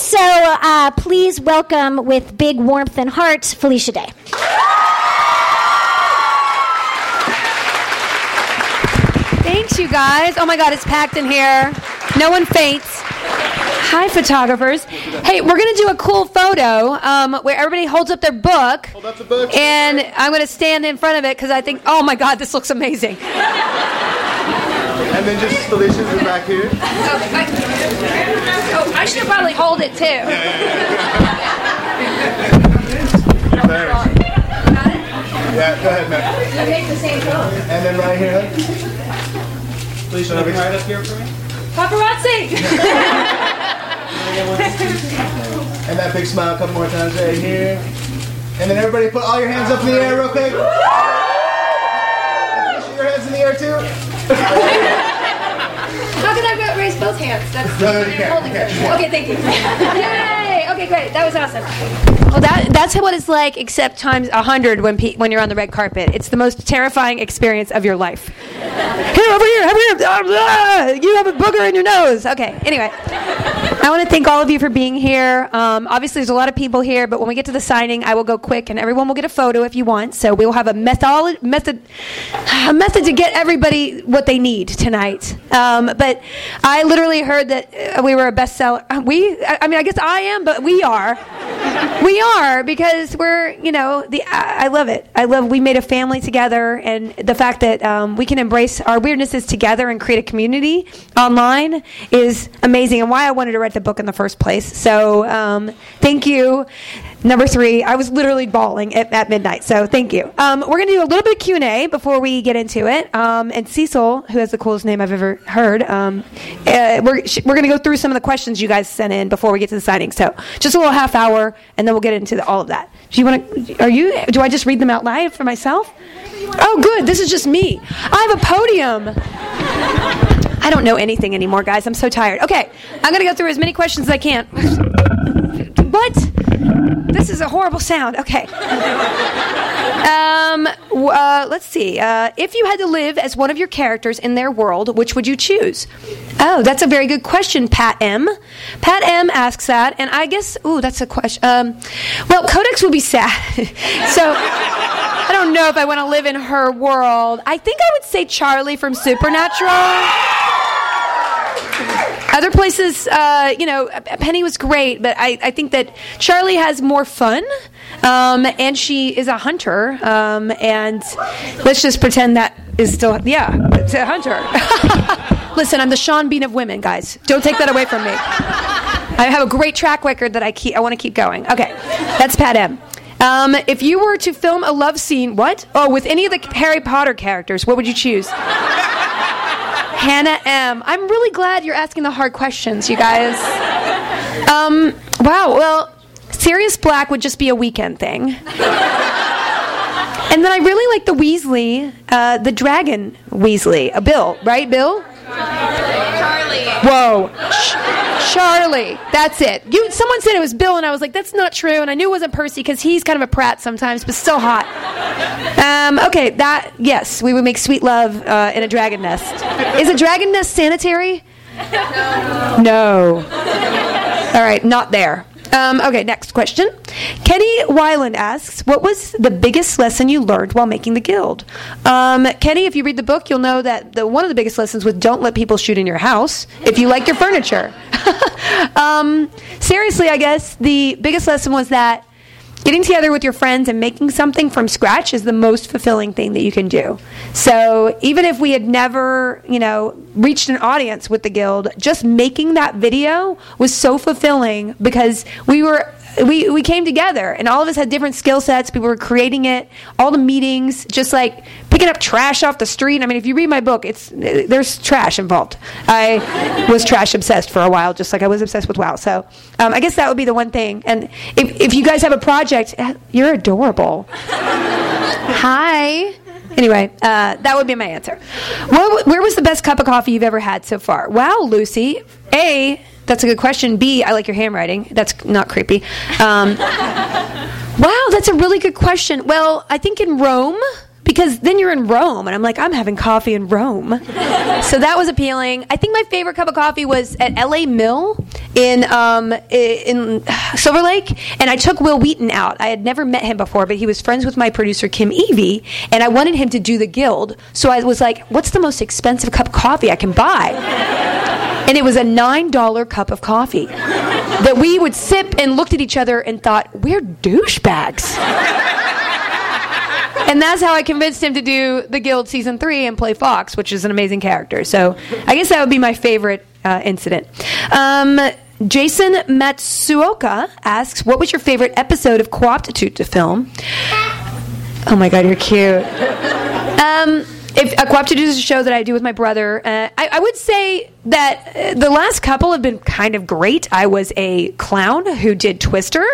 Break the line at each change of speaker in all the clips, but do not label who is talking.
And so, uh, please welcome with big warmth and heart, Felicia Day.
Thanks, you guys. Oh my God, it's packed in here. No one faints. Hi, photographers. Hey, we're going to do a cool photo um, where everybody holds up their book.
Hold up the book.
And I'm going to stand in front of it because I think, oh my God, this looks amazing.
And then just Felicia's in the back here.
Oh, I should probably hold it too.
Thanks. Yeah, go ahead, man.
Okay, the same phone.
And then right here. Felicia, right up here. for me?
Paparazzi!
And that big smile a couple more times right here. And then everybody put all your hands up in the air real quick. Your hands in the air too.
How can I go- raise both hands? That's
No, no, you
holding
You can't.
it. Okay, thank you. Yay! Okay, great. That was awesome. Well, that that's what it's like, except times a hundred when pe- when you're on the red carpet. It's the most terrifying experience of your life. Here, over here, over here. Ah, ah, you have a booger in your nose. Okay. Anyway, I want to thank all of you for being here. Um, obviously, there's a lot of people here, but when we get to the signing, I will go quick, and everyone will get a photo if you want. So we will have a method method a method to get everybody what they need tonight. Um, but I literally heard that uh, we were a bestseller. Uh, We, I mean, I guess I am, but we are. We are because we're, you know, the. I I love it. I love. We made a family together, and the fact that um, we can embrace our weirdnesses together and create a community online is amazing. And why I wanted to write the book in the first place. So um, thank you. Number three, I was literally bawling at, at midnight. So thank you. Um, we're going to do a little bit of Q and A before we get into it. Um, and Cecil, who has the coolest name I've ever heard, um, uh, we're sh- we're going to go through some of the questions you guys sent in before we get to the signing. So just a little half hour, and then we'll get into the, all of that. Do you want to? Are you? Do I just read them out loud for myself? Oh, good. This is just me. I have a podium. I don't know anything anymore, guys. I'm so tired. Okay, I'm going to go through as many questions as I can. What? This is a horrible sound. Okay. Um, uh, let's see. Uh, if you had to live as one of your characters in their world, which would you choose? Oh, that's a very good question, Pat M. Pat M asks that, and I guess, ooh, that's a question. Um, well, Codex would be sad. so I don't know if I want to live in her world. I think I would say Charlie from Supernatural. Other places, uh, you know, Penny was great, but I, I think that Charlie has more fun, um, and she is a hunter. Um, and let's just pretend that is still, yeah, it's a hunter. Listen, I'm the Sean Bean of women, guys. Don't take that away from me. I have a great track record that I keep. I want to keep going. Okay, that's Pat M. Um, if you were to film a love scene, what? Oh, with any of the Harry Potter characters, what would you choose? Hannah M. I'm really glad you're asking the hard questions, you guys. Um, wow, well, Sirius Black would just be a weekend thing. And then I really like the Weasley, uh, the dragon Weasley. Uh, Bill, right, Bill? Charlie. Whoa. Ch- Charlie. That's it. You, someone said it was Bill, and I was like, that's not true. And I knew it wasn't Percy because he's kind of a prat sometimes, but still hot. Um, okay, that, yes, we would make sweet love uh, in a dragon nest. Is a dragon nest sanitary? No. All right, not there. Um, okay, next question. Kenny Weiland asks, "What was the biggest lesson you learned while making the guild?" Um, Kenny, if you read the book, you'll know that the, one of the biggest lessons was don't let people shoot in your house if you like your furniture. um, seriously, I guess the biggest lesson was that getting together with your friends and making something from scratch is the most fulfilling thing that you can do. So even if we had never, you know, reached an audience with the guild, just making that video was so fulfilling because we were we we came together, and all of us had different skill sets. People were creating it, all the meetings, just like picking up trash off the street. I mean, if you read my book, it's there's trash involved. I was trash obsessed for a while, just like I was obsessed with WoW. So um, I guess that would be the one thing. And if if you guys have a project, you're adorable. Hi. Anyway, uh, that would be my answer. What, where was the best cup of coffee you've ever had so far? Wow, Lucy. A, that's a good question. B, I like your handwriting. That's not creepy. Um, wow, that's a really good question. Well, I think in Rome because then you're in Rome, and I'm like, I'm having coffee in Rome. so that was appealing. I think my favorite cup of coffee was at LA Mill in um, in Silver Lake, and I took Wil Wheaton out. I had never met him before, but he was friends with my producer Kim Evey, and I wanted him to do the guild. So I was like, "What's the most expensive cup of coffee I can buy?" and it was a nine dollar cup of coffee that we would sip and looked at each other and thought, "We're douchebags." And that's how I convinced him to do the Guild season three and play Fox, which is an amazing character. So I guess that would be my favorite uh, incident. Um, Jason Matsuoka asks, "What was your favorite episode of Co-optitude to film?" Oh my God, you're cute. Um, if a Co-optitude is a show that I do with my brother, uh, I, I, would say that uh, the last couple have been kind of great. I was a clown who did Twister.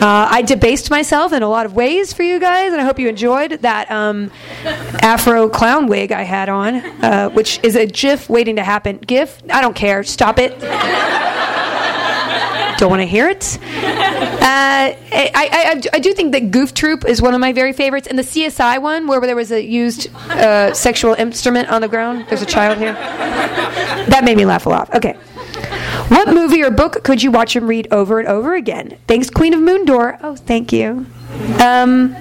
Uh, I debased myself in a lot of ways for you guys, and I hope you enjoyed that um, Afro clown wig I had on, uh, which is a GIF waiting to happen. GIF? I don't care. Stop it. Don't want to hear it. Uh, I, I, I, do think that Goof Troop is one of my very favorites, and the CSI one where there was a used uh, sexual instrument on the ground. There's a child here. That made me laugh a lot. Okay. What movie or book could you watch and read over and over again? Thanks, Queen of Moondor. Oh, thank you. Um,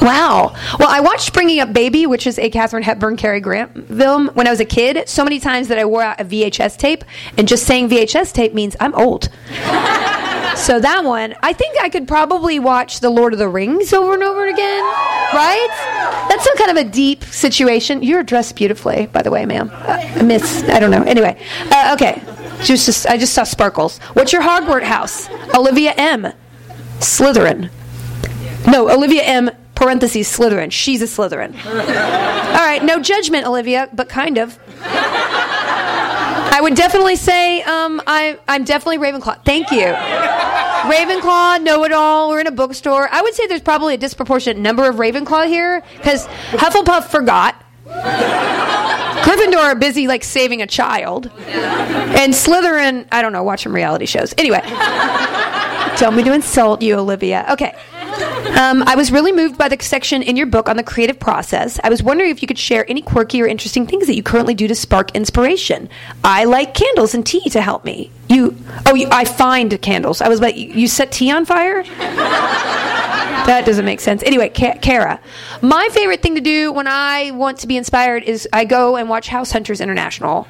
Wow. Well, I watched Bringing Up Baby, which is a Katharine Hepburn Cary Grant film, when I was a kid. So many times that I wore out a VHS tape, and just saying VHS tape means I'm old. so that one, I think I could probably watch The Lord of the Rings over and over again. Right? That's some kind of a deep situation. You're dressed beautifully, by the way, ma'am. Uh, miss, I don't know. Anyway, uh, okay. Just, just, I just saw sparkles. What's your Hogwarts house? Olivia M. Slytherin. No, Olivia M parentheses Slytherin. She's a Slytherin. All right, no judgment, Olivia, but kind of. I would definitely say um, I, I'm definitely Ravenclaw. Thank you. Ravenclaw, know it all. We're in a bookstore. I would say there's probably a disproportionate number of Ravenclaw here because Hufflepuff forgot. Gryffindor are busy like saving a child, and Slytherin, I don't know, watching reality shows. Anyway, don't me to insult you, Olivia. Okay. Um, I was really moved by the section in your book on the creative process. I was wondering if you could share any quirky or interesting things that you currently do to spark inspiration. I like candles and tea to help me. You, oh, you, I find candles. I was like, you set tea on fire? that doesn't make sense. Anyway, Kara, my favorite thing to do when I want to be inspired is I go and watch House Hunters International.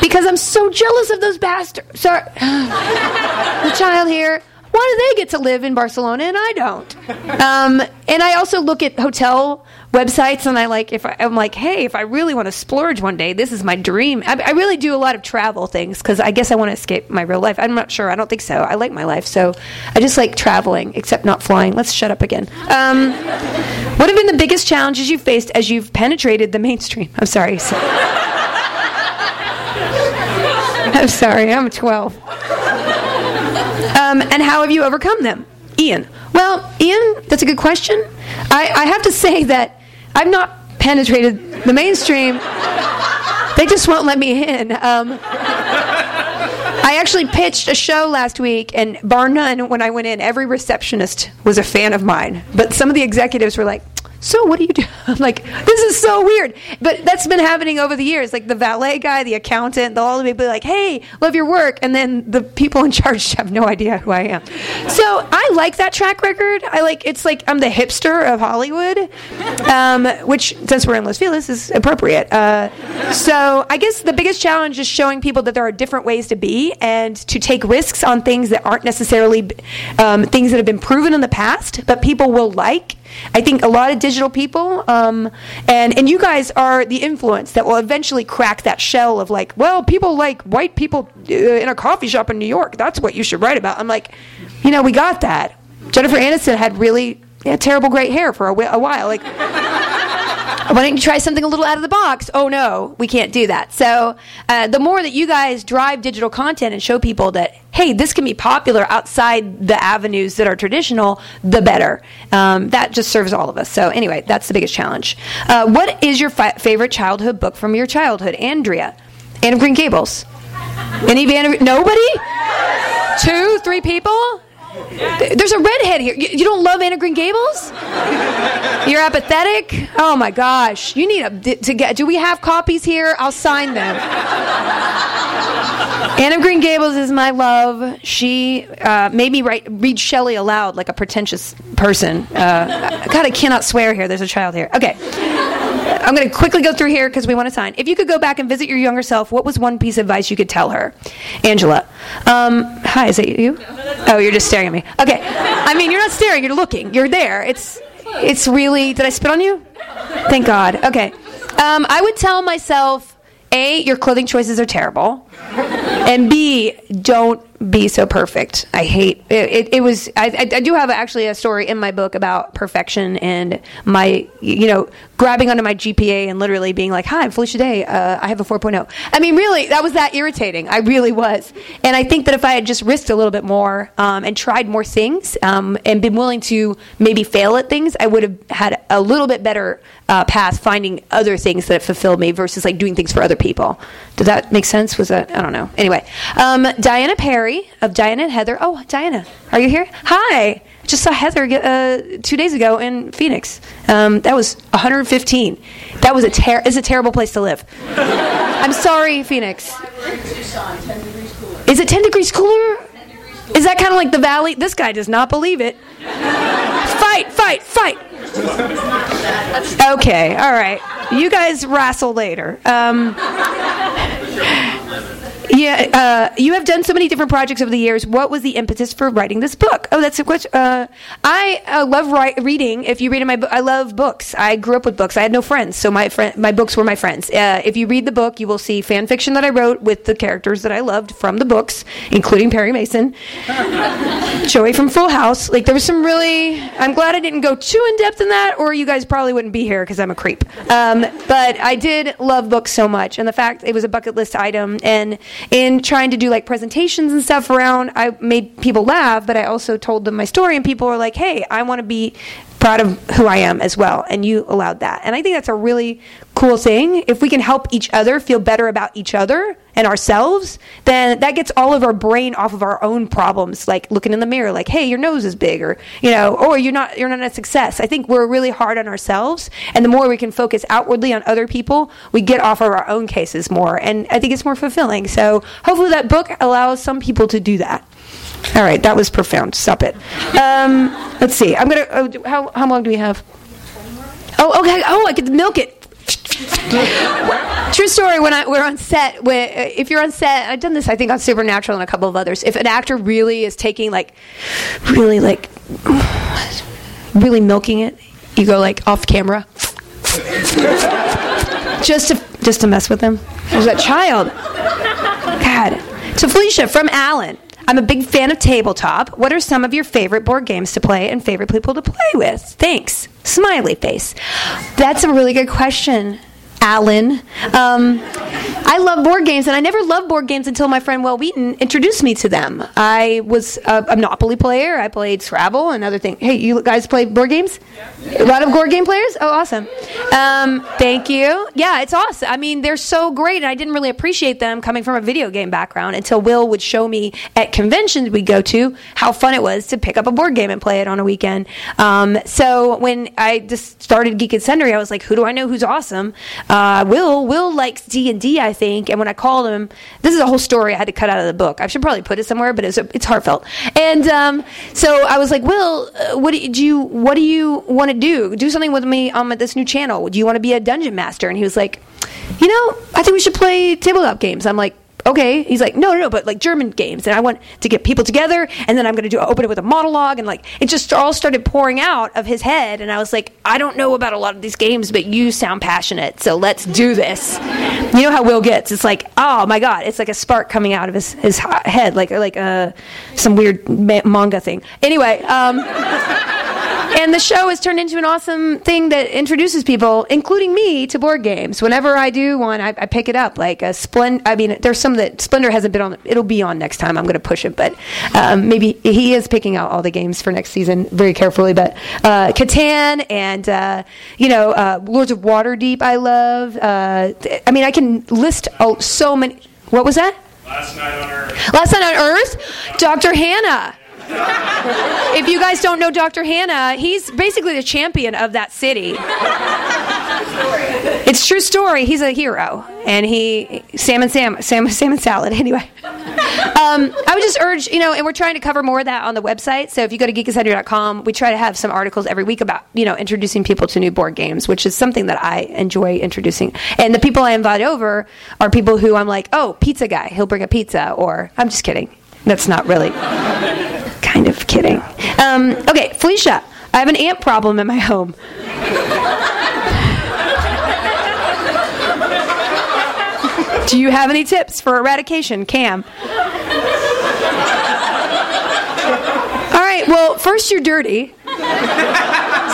because I'm so jealous of those bastards. Sorry. the child here why do they get to live in Barcelona and I don't? Um, and I also look at hotel websites and I like if I, am like, hey, if I really want to splurge one day, this is my dream. I, I really do a lot of travel things because I guess I want to escape my real life. I'm not sure. I don't think so. I like my life, so I just like traveling, except not flying. Let's shut up again. Um, what have been the biggest challenges you've faced as you've penetrated the mainstream? I'm sorry. I'm sorry. I'm 12. Um, and how have you overcome them? Ian. Well, Ian, that's a good question. I, I have to say that I've not penetrated the mainstream. They just won't let me in. Um, I actually pitched a show last week, and bar none, when I went in, every receptionist was a fan of mine. But some of the executives were like, so what do you do? I'm like, this is so weird. But that's been happening over the years. Like the valet guy, the accountant, they'll all be like, hey, love your work. And then the people in charge have no idea who I am. So I like that track record. I like, it's like I'm the hipster of Hollywood, um, which, since we're in Los Feliz, is appropriate. Uh, so I guess the biggest challenge is showing people that there are different ways to be and to take risks on things that aren't necessarily um, things that have been proven in the past, but people will like I think a lot of digital people, um, and and you guys are the influence that will eventually crack that shell of like, well, people like white people uh, in a coffee shop in New York. That's what you should write about. I'm like, you know, we got that. Jennifer Aniston had really terrible great hair for a, whi- a while. Like, why don't you try something a little out of the box? Oh no, we can't do that. So uh, the more that you guys drive digital content and show people that hey, this can be popular outside the avenues that are traditional, the better. Um, that just serves all of us. So anyway, that's the biggest challenge. Uh, what is your fi- favorite childhood book from your childhood, Andrea? Anne of Green Gables. Any Anne? Nobody? Two, three people? There's a redhead here. You, don't love Anne of Green Gables? You're apathetic? Oh my gosh. You need a to get do we have copies here? I'll sign them. Anne of Green Gables is my love. She uh, made me write, read Shelley aloud like a pretentious person. Uh, God, I cannot swear here. There's a child here. Okay. I'm going to quickly go through here because we want to sign. If you could go back and visit your younger self, what was one piece of advice you could tell her? Angela. Um, hi, is it you? Oh, you're just staring at me. Okay. I mean, you're not staring, you're looking. You're there. It's it's really Did I spit on you? Thank God. Okay. Um, I would tell myself A, your clothing choices are terrible. And B, don't be so perfect. I hate it. It, it was. I, I, do have actually a story in my book about perfection and my, you know, grabbing onto my GPA and literally being like, "Hi, I'm Felicia Day. Uh, I have a 4.0." I mean, really, that was that irritating. I really was. And I think that if I had just risked a little bit more um, and tried more things um, and been willing to maybe fail at things, I would have had a little bit better uh, path finding other things that fulfilled me versus like doing things for other people. Did that make sense? Was that I don't know. Anyway, um, Diana Perry of Diana and Heather. Oh, Diana, are you here? Hi. Just saw Heather uh, two days ago in Phoenix. Um, that was 115. That was a ter- is a terrible place to live. I'm sorry, Phoenix. Is it 10 degrees cooler? Is that kind of like the valley? This guy does not believe it. fight, fight, fight. Okay, all right. You guys wrestle later. Um, yeah, uh, you have done so many different projects over the years. What was the impetus for writing this book? Oh, that's a question. Uh, I uh, love write- reading. If you read in my book, I love books. I grew up with books. I had no friends, so my friend, my books were my friends. Uh, if you read the book, you will see fan fiction that I wrote with the characters that I loved from the books, including Perry Mason, Joey from Full House. Like there was some really. I'm glad I didn't go too in depth in that, or you guys probably wouldn't be here because I'm a creep. Um, but I did love books so much, and the fact it was a bucket list item, and in trying to do like presentations and stuff around, I made people laugh, but I also told them my story, and people were like, "Hey, I want to be proud of who I am as well," and you allowed that, and I think that's a really cool thing. If we can help each other feel better about each other and ourselves, then that gets all of our brain off of our own problems, like looking in the mirror, like, "Hey, your nose is big," or you know, "Or you're not you're not a success." I think we're really hard on ourselves, and the more we can focus outwardly on other people, we get off of our own cases more, and I think it's more fulfilling. So hopefully, that book allows some people to do that. All right, that was profound. Stop it. Um, let's see. I'm gonna. Oh, how how long do we have? Oh, okay. Oh, I to milk it. True story. When I we're on set, when, uh, if you're on set, I've done this. I think on Supernatural and a couple of others. If an actor really is taking like, really like, really milking it, you go like off camera, just to just to mess with them. There's that child. God. To Felicia from Allen. I'm a big fan of tabletop. What are some of your favorite board games to play and favorite people to play with? Thanks. Smiley face. That's a really good question. Alan. Um, I love board games, and I never loved board games until my friend Wil Wheaton introduced me to them. I was a, a Monopoly player. I played Scrabble and other things. Hey, you guys play board games? A lot of board game players? Oh, awesome. Um, thank you. Yeah, it's awesome. I mean, they're so great, and I didn't really appreciate them coming from a video game background until Will would show me at conventions we go to how fun it was to pick up a board game and play it on a weekend. Um, so when I just started Geek and Sundry, I was like, who do I know who's awesome? Uh, Will Will likes D and D, I think. And when I called him, this is a whole story I had to cut out of the book. I should probably put it somewhere, but it's it's heartfelt. And um, so I was like, Will, uh, what do you, what do you want to do? Do something with me on this new channel. Do you want to be a dungeon master? And he was like, you know, I think we should play tabletop games. I'm like okay. He's like, no, no, no, but like German games. And I want to get people together, and then I'm going to do open it with a monologue, and like it just all started pouring out of his head. And I was like, I don't know about a lot of these games, but you sound passionate, so let's do this. You know how Will gets? It's like, oh my god, it's like a spark coming out of his his head, like like uh, some weird ma- manga thing. Anyway. Um, and the show has turned into an awesome thing that introduces people, including me, to board games. Whenever I do one, I, I pick it up. Like a Splend, I mean, there's some that Splendor hasn't been on. It'll be on next time. I'm going to push it, but um, maybe he is picking out all the games for next season very carefully. But uh, Catan and uh, you know uh, Lords of Waterdeep, I love. Uh, I mean, I can list oh, so many. What was that?
Last night on Earth.
Last night on Earth, Dr. Hannah. if you guys don't know Dr. Hannah, he's basically the champion of that city. It's true story. He's a hero, and he salmon sam sam salmon salad. Anyway, um, I would just urge you know, and we're trying to cover more of that on the website. So if you go to geekandsundry.com, we try to have some articles every week about you know introducing people to new board games, which is something that I enjoy introducing. And the people I invite over are people who I'm like, oh, pizza guy, he'll bring a pizza, or I'm just kidding. That's not really kind of kidding. Um, okay, Felicia, I have an ant problem in my home. Do you have any tips for eradication, Cam? All right, well, first you're dirty.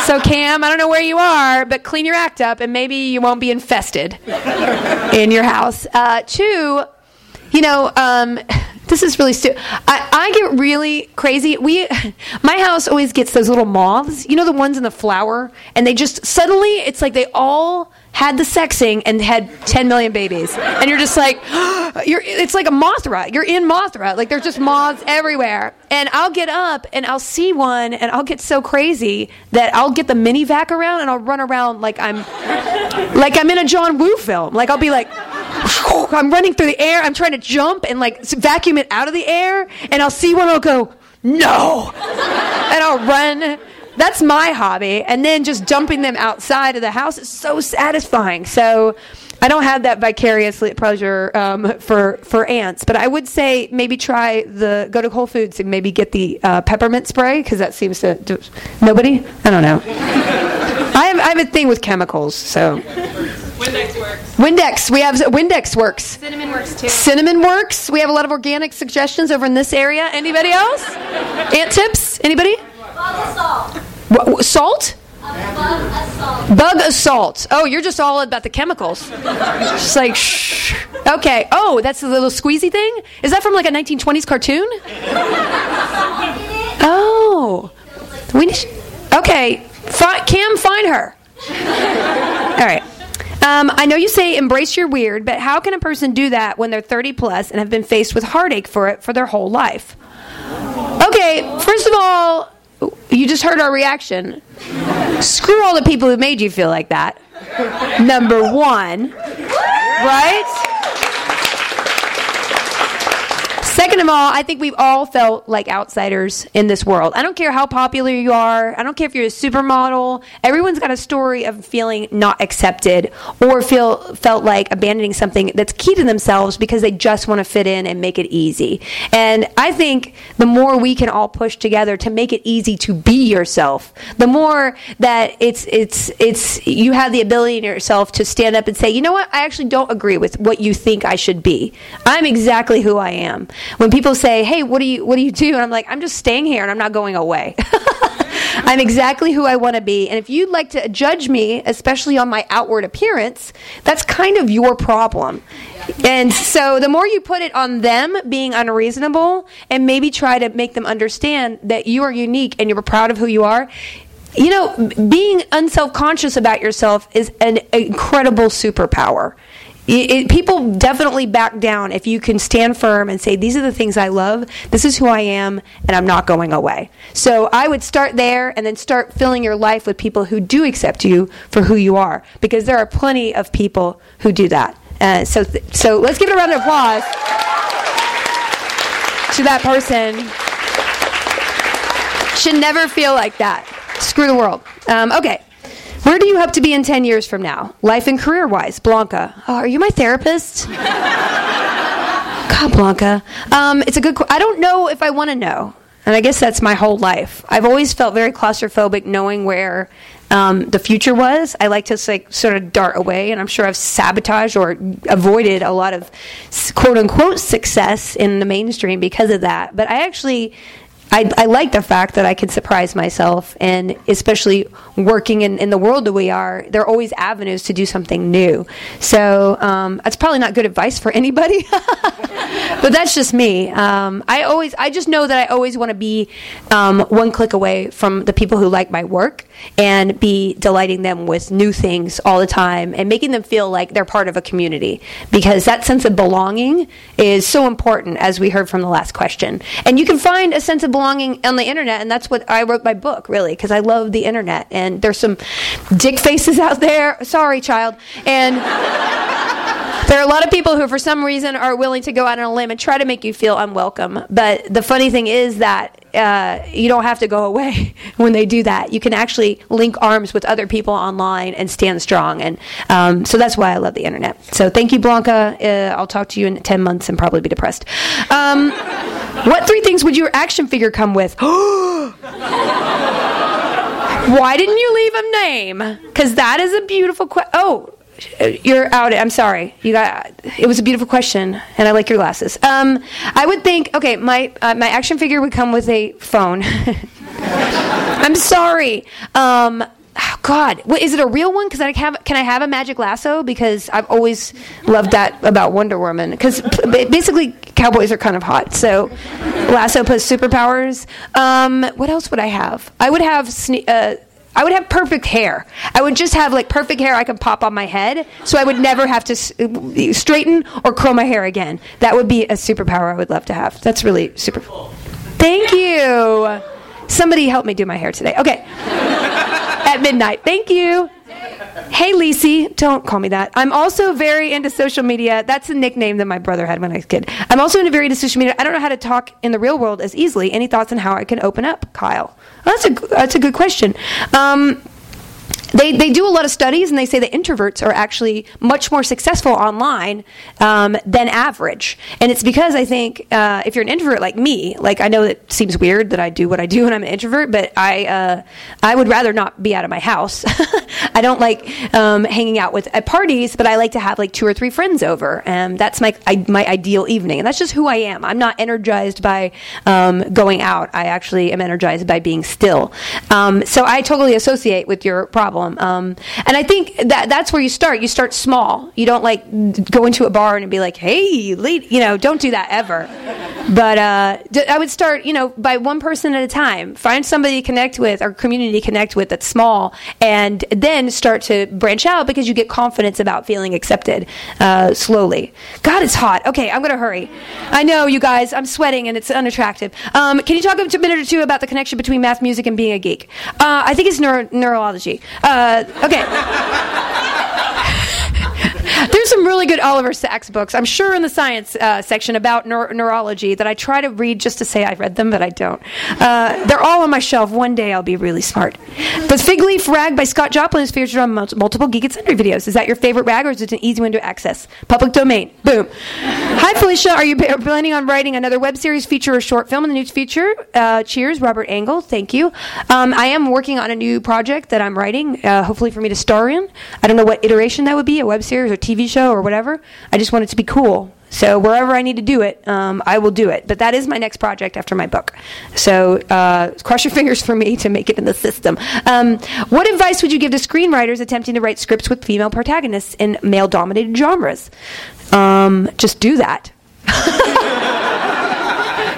So, Cam, I don't know where you are, but clean your act up and maybe you won't be infested in your house. Uh, two, you know, um, this is really stupid. I, I get really crazy. We, my house always gets those little moths. You know the ones in the flower, and they just suddenly it's like they all had the sexing and had 10 million babies, and you're just like, you're. It's like a Mothra. You're in Mothra. Like there's just moths everywhere. And I'll get up and I'll see one, and I'll get so crazy that I'll get the mini vac around and I'll run around like I'm, like I'm in a John Woo film. Like I'll be like. I'm running through the air. I'm trying to jump and like vacuum it out of the air, and I'll see one. I'll go, no, and I'll run. That's my hobby, and then just dumping them outside of the house is so satisfying. So. I don't have that vicarious pleasure um, for for ants, but I would say maybe try the go to Whole Foods and maybe get the uh, peppermint spray because that seems to do, nobody. I don't know. I have I have a thing with chemicals, so
Windex works.
Windex. We have Windex works.
Cinnamon works too.
Cinnamon works. We have a lot of organic suggestions over in this area. Anybody else? Ant tips? Anybody? What, salt? Bug assault. Assault. Oh, you're just all about the chemicals. Just like shh. Okay. Oh, that's the little squeezy thing. Is that from like a 1920s cartoon? Oh, we. Need, okay, Fi- Cam, find her. All right. Um, I know you say embrace your weird, but how can a person do that when they're 30 plus and have been faced with heartache for it for their whole life? Okay, first of all, you just heard our reaction. Screw all the people who made you feel like that. Number one, right? Second of all, I think we've all felt like outsiders in this world. I don't care how popular you are. I don't care if you're a supermodel. Everyone's got a story of feeling not accepted or feel felt like abandoning something that's key to themselves because they just want to fit in and make it easy. And I think the more we can all push together to make it easy to be yourself, the more that it's it's it's you have the ability in yourself to stand up and say, you know what, I actually don't agree with what you think I should be. I'm exactly who I am. People say, "Hey, what do you what do you do?" and I'm like, "I'm just staying here and I'm not going away." I'm exactly who I want to be. And if you'd like to judge me, especially on my outward appearance, that's kind of your problem. And so the more you put it on them being unreasonable and maybe try to make them understand that you are unique and you're proud of who you are, you know, being unself conscious about yourself is an incredible superpower. It, it, people definitely back down if you can stand firm and say, These are the things I love, this is who I am, and I'm not going away. So I would start there and then start filling your life with people who do accept you for who you are, because there are plenty of people who do that. Uh, so, th- so let's give it a round of applause to that person. Should never feel like that. Screw the world. Um, okay. Where do you hope to be in 10 years from now? Life and career wise. Blanca. Oh, are you my therapist? God, Blanca. Um, it's a good. Qu- I don't know if I want to know, and I guess that's my whole life. I've always felt very claustrophobic, knowing where um, the future was. I like to like sort of dart away, and I'm sure I've sabotaged or avoided a lot of quote unquote success in the mainstream because of that. But I actually. I, I like the fact that I can surprise myself, and especially working in, in the world that we are, there are always avenues to do something new. So um, that's probably not good advice for anybody, but that's just me. Um, I always, I just know that I always want to be um, one click away from the people who like my work and be delighting them with new things all the time and making them feel like they're part of a community because that sense of belonging is so important, as we heard from the last question. And you can find a sense of belonging on the internet, and that's what I wrote my book really because I love the internet. And there's some dick faces out there. Sorry, child. And there are a lot of people who, for some reason, are willing to go out on a limb and try to make you feel unwelcome. But the funny thing is that uh, you don't have to go away when they do that. You can actually link arms with other people online and stand strong. And um, so that's why I love the internet. So thank you, Blanca. Uh, I'll talk to you in 10 months and probably be depressed. Um, what three things would your action figure come with? Why didn't you leave a name? Because that is a beautiful question. Oh, you're out. I'm sorry. You got. It was a beautiful question, and I like your glasses. Um, I would think. Okay, my uh, my action figure would come with a phone. I'm sorry. Um, oh, God, what, is it a real one? Because I have. Can I have a magic lasso? Because I've always loved that about Wonder Woman. Because basically, cowboys are kind of hot. So, lasso plus superpowers. Um, what else would I have? I would have. Sne- uh, I would have perfect hair. I would just have like perfect hair I could pop on my head, so I would never have to s- straighten or curl my hair again. That would be a superpower I would love to have. That's really super. Thank you. Somebody help me do my hair today. Okay. At midnight. Thank you. Hey, Lisi. Don't call me that. I'm also very into social media. That's a nickname that my brother had when I was a kid. I'm also into very into social media. I don't know how to talk in the real world as easily. Any thoughts on how I can open up, Kyle? That's a that's a good question. Um, they, they do a lot of studies and they say that introverts are actually much more successful online um, than average. And it's because I think uh, if you're an introvert like me, like I know it seems weird that I do what I do when I'm an introvert, but I uh, I would rather not be out of my house. I don't like um, hanging out with at parties, but I like to have like two or three friends over. And that's my I, my ideal evening, and that's just who I am. I'm not energized by um, going out. I actually am energized by being still. Um, so I totally associate with your problem. Um, and I think that that's where you start. You start small. You don't like go into a bar and be like, "Hey, lady," you know, don't do that ever. But uh, d- I would start, you know, by one person at a time. Find somebody to connect with or community to connect with that's small, and then start to branch out because you get confidence about feeling accepted uh, slowly. God, it's hot. Okay, I'm gonna hurry. I know, you guys. I'm sweating and it's unattractive. Um, can you talk a minute or two about the connection between math, music, and being a geek? Uh, I think it's neuro- neurology. Uh, Uh, okay. There's some really good Oliver Sacks books, I'm sure, in the science uh, section about neur- neurology that I try to read just to say I've read them, but I don't. Uh, they're all on my shelf. One day I'll be really smart. The Fig Leaf Rag by Scott Joplin is featured on mul- multiple Geek and Sundry videos. Is that your favorite rag, or is it an easy one to access? Public domain. Boom. Hi, Felicia. Are you planning on writing another web series, feature, or short film in the news future? Uh, cheers, Robert Engel. Thank you. Um, I am working on a new project that I'm writing, uh, hopefully for me to star in. I don't know what iteration that would be, a web series or TV show or whatever. I just want it to be cool. So wherever I need to do it, um, I will do it. But that is my next project after my book. So uh, cross your fingers for me to make it in the system. Um, what advice would you give to screenwriters attempting to write scripts with female protagonists in male-dominated genres? Um, just do that.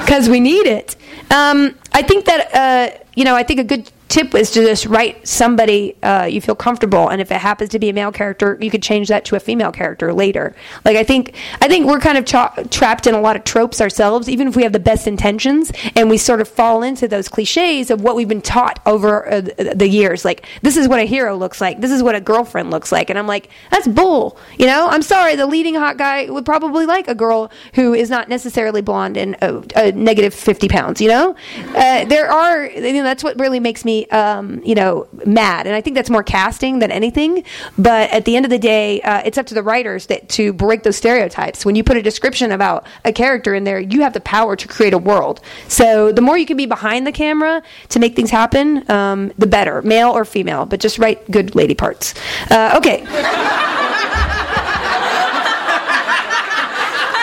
Because we need it. Um, I think that, uh, you know, I think a good tip is to just write somebody uh, you feel comfortable and if it happens to be a male character you could change that to a female character later. Like i think i think we're kind of tra- trapped in a lot of tropes ourselves even if we have the best intentions and we sort of fall into those cliches of what we've been taught over uh, the years. Like this is what a hero looks like. This is what a girlfriend looks like. And i'm like that's bull you know? I'm sorry the leading hot guy would probably like a girl who is not necessarily blonde and uh, uh, negative 50 pounds you know? Uh, there are you know that's what really makes me um, you know, mad. And I think that's more casting than anything. But at the end of the day, uh, it's up to the writers that, to break those stereotypes. When you put a description about a character in there, you have the power to create a world. So the more you can be behind the camera to make things happen, um, the better, male or female. But just write good lady parts. Uh, okay.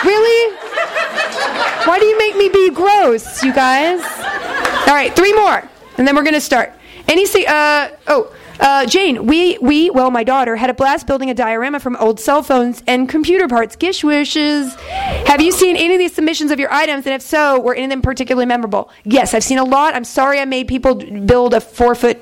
really? Why do you make me be gross, you guys? All right, three more, and then we're gonna start. Any say? Uh, oh, uh, Jane, we we well, my daughter had a blast building a diorama from old cell phones and computer parts. GISHWHES. Have you seen any of these submissions of your items? And if so, were any of them particularly memorable? Yes, I've seen a lot. I'm sorry I made people build a four foot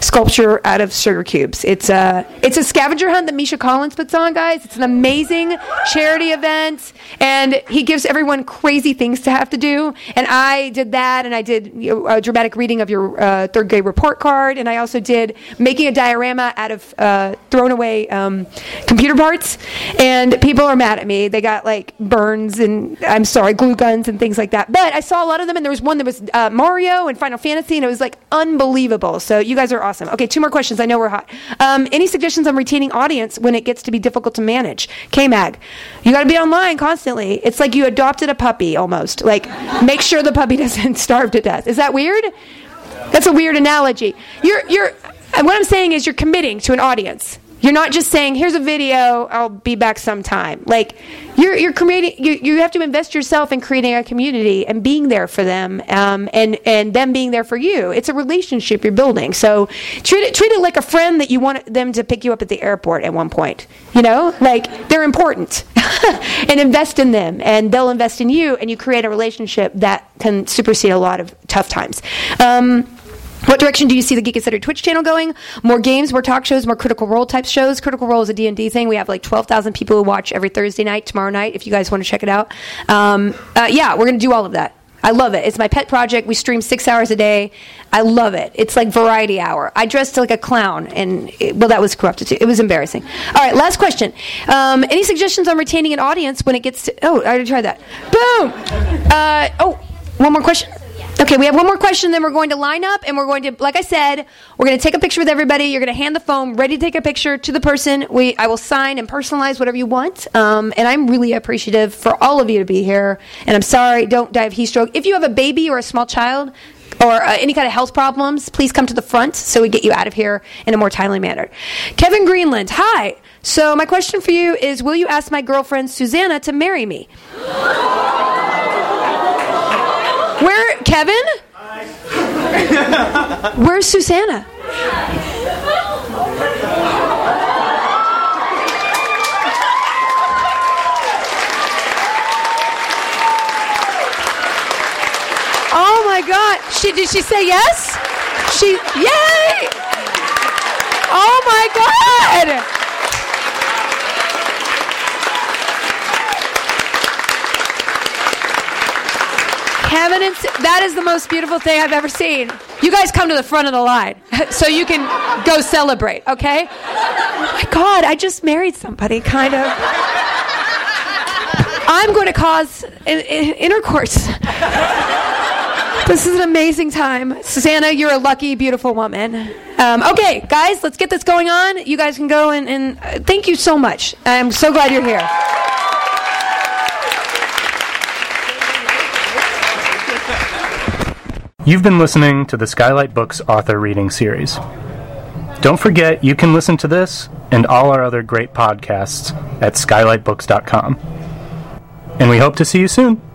sculpture out of sugar cubes. It's a it's a scavenger hunt that Misha Collins puts on, guys. It's an amazing charity event, and he gives everyone crazy things to have to do. And I did that, and I did a dramatic reading of your uh, third grade report card, and I also did making a diorama out of uh, thrown away um, computer parts. And people are mad at me. They got like burns and I'm sorry, glue guns and things like that. But I saw a lot of them, and there was one that was uh, Mario and Final Fantasy, and it was like unbelievable. So you guys are awesome. Okay, two more questions. I know we're hot. Um, any suggestions on retaining audience when it gets to be difficult to manage? K-Mag, you got to be online constantly. It's like you adopted a puppy almost. Like, make sure the puppy doesn't starve to death. Is that weird? That's a weird analogy. You're, you're, and what I'm saying is you're committing to an audience. You're not just saying, "Here's a video. I'll be back sometime." Like you're you're creating. You, you have to invest yourself in creating a community and being there for them, um, and and them being there for you. It's a relationship you're building. So treat it treat it like a friend that you want them to pick you up at the airport at one point. You know, like they're important, and invest in them, and they'll invest in you, and you create a relationship that can supersede a lot of tough times. Um, what direction do you see the Geek Etc. Twitch channel going? More games, more talk shows, more Critical Role type shows. Critical Role is a D&D thing. We have like 12,000 people who watch every Thursday night, tomorrow night, if you guys want to check it out. Um, uh, yeah, we're going to do all of that. I love it. It's my pet project. We stream six hours a day. I love it. It's like variety hour. I dressed like a clown, and it, well, that was corrupted too. It was embarrassing. All right, last question. Um, any suggestions on retaining an audience when it gets to? Oh, I already tried that. Boom. Uh, oh, one more question. Okay, we have one more question, then we're going to line up and we're going to, like I said, we're going to take a picture with everybody. You're going to hand the phone, ready to take a picture to the person. We, I will sign and personalize whatever you want. Um, and I'm really appreciative for all of you to be here. And I'm sorry, don't die of heat stroke. If you have a baby or a small child, or uh, any kind of health problems, please come to the front so we get you out of here in a more timely manner. Kevin Greenland, hi. So my question for you is, will you ask my girlfriend Susanna to marry me? Where, Kevin? Where's Susanna? Oh my God! She did she say yes? She yay! Oh my God! S- that is the most beautiful thing I've ever seen. You guys come to the front of the line so you can go celebrate, okay? Oh my God, I just married somebody, kind of. I'm going to cause in- in- intercourse. This is an amazing time. Susanna, you're a lucky, beautiful woman. Um, okay, guys, let's get this going on. You guys can go and, and uh, thank you so much. I'm so glad you're here.
You've been listening to the Skylight Books author reading series. Don't forget you can listen to this and all our other great podcasts at skylightbooks.com. And we hope to see you soon.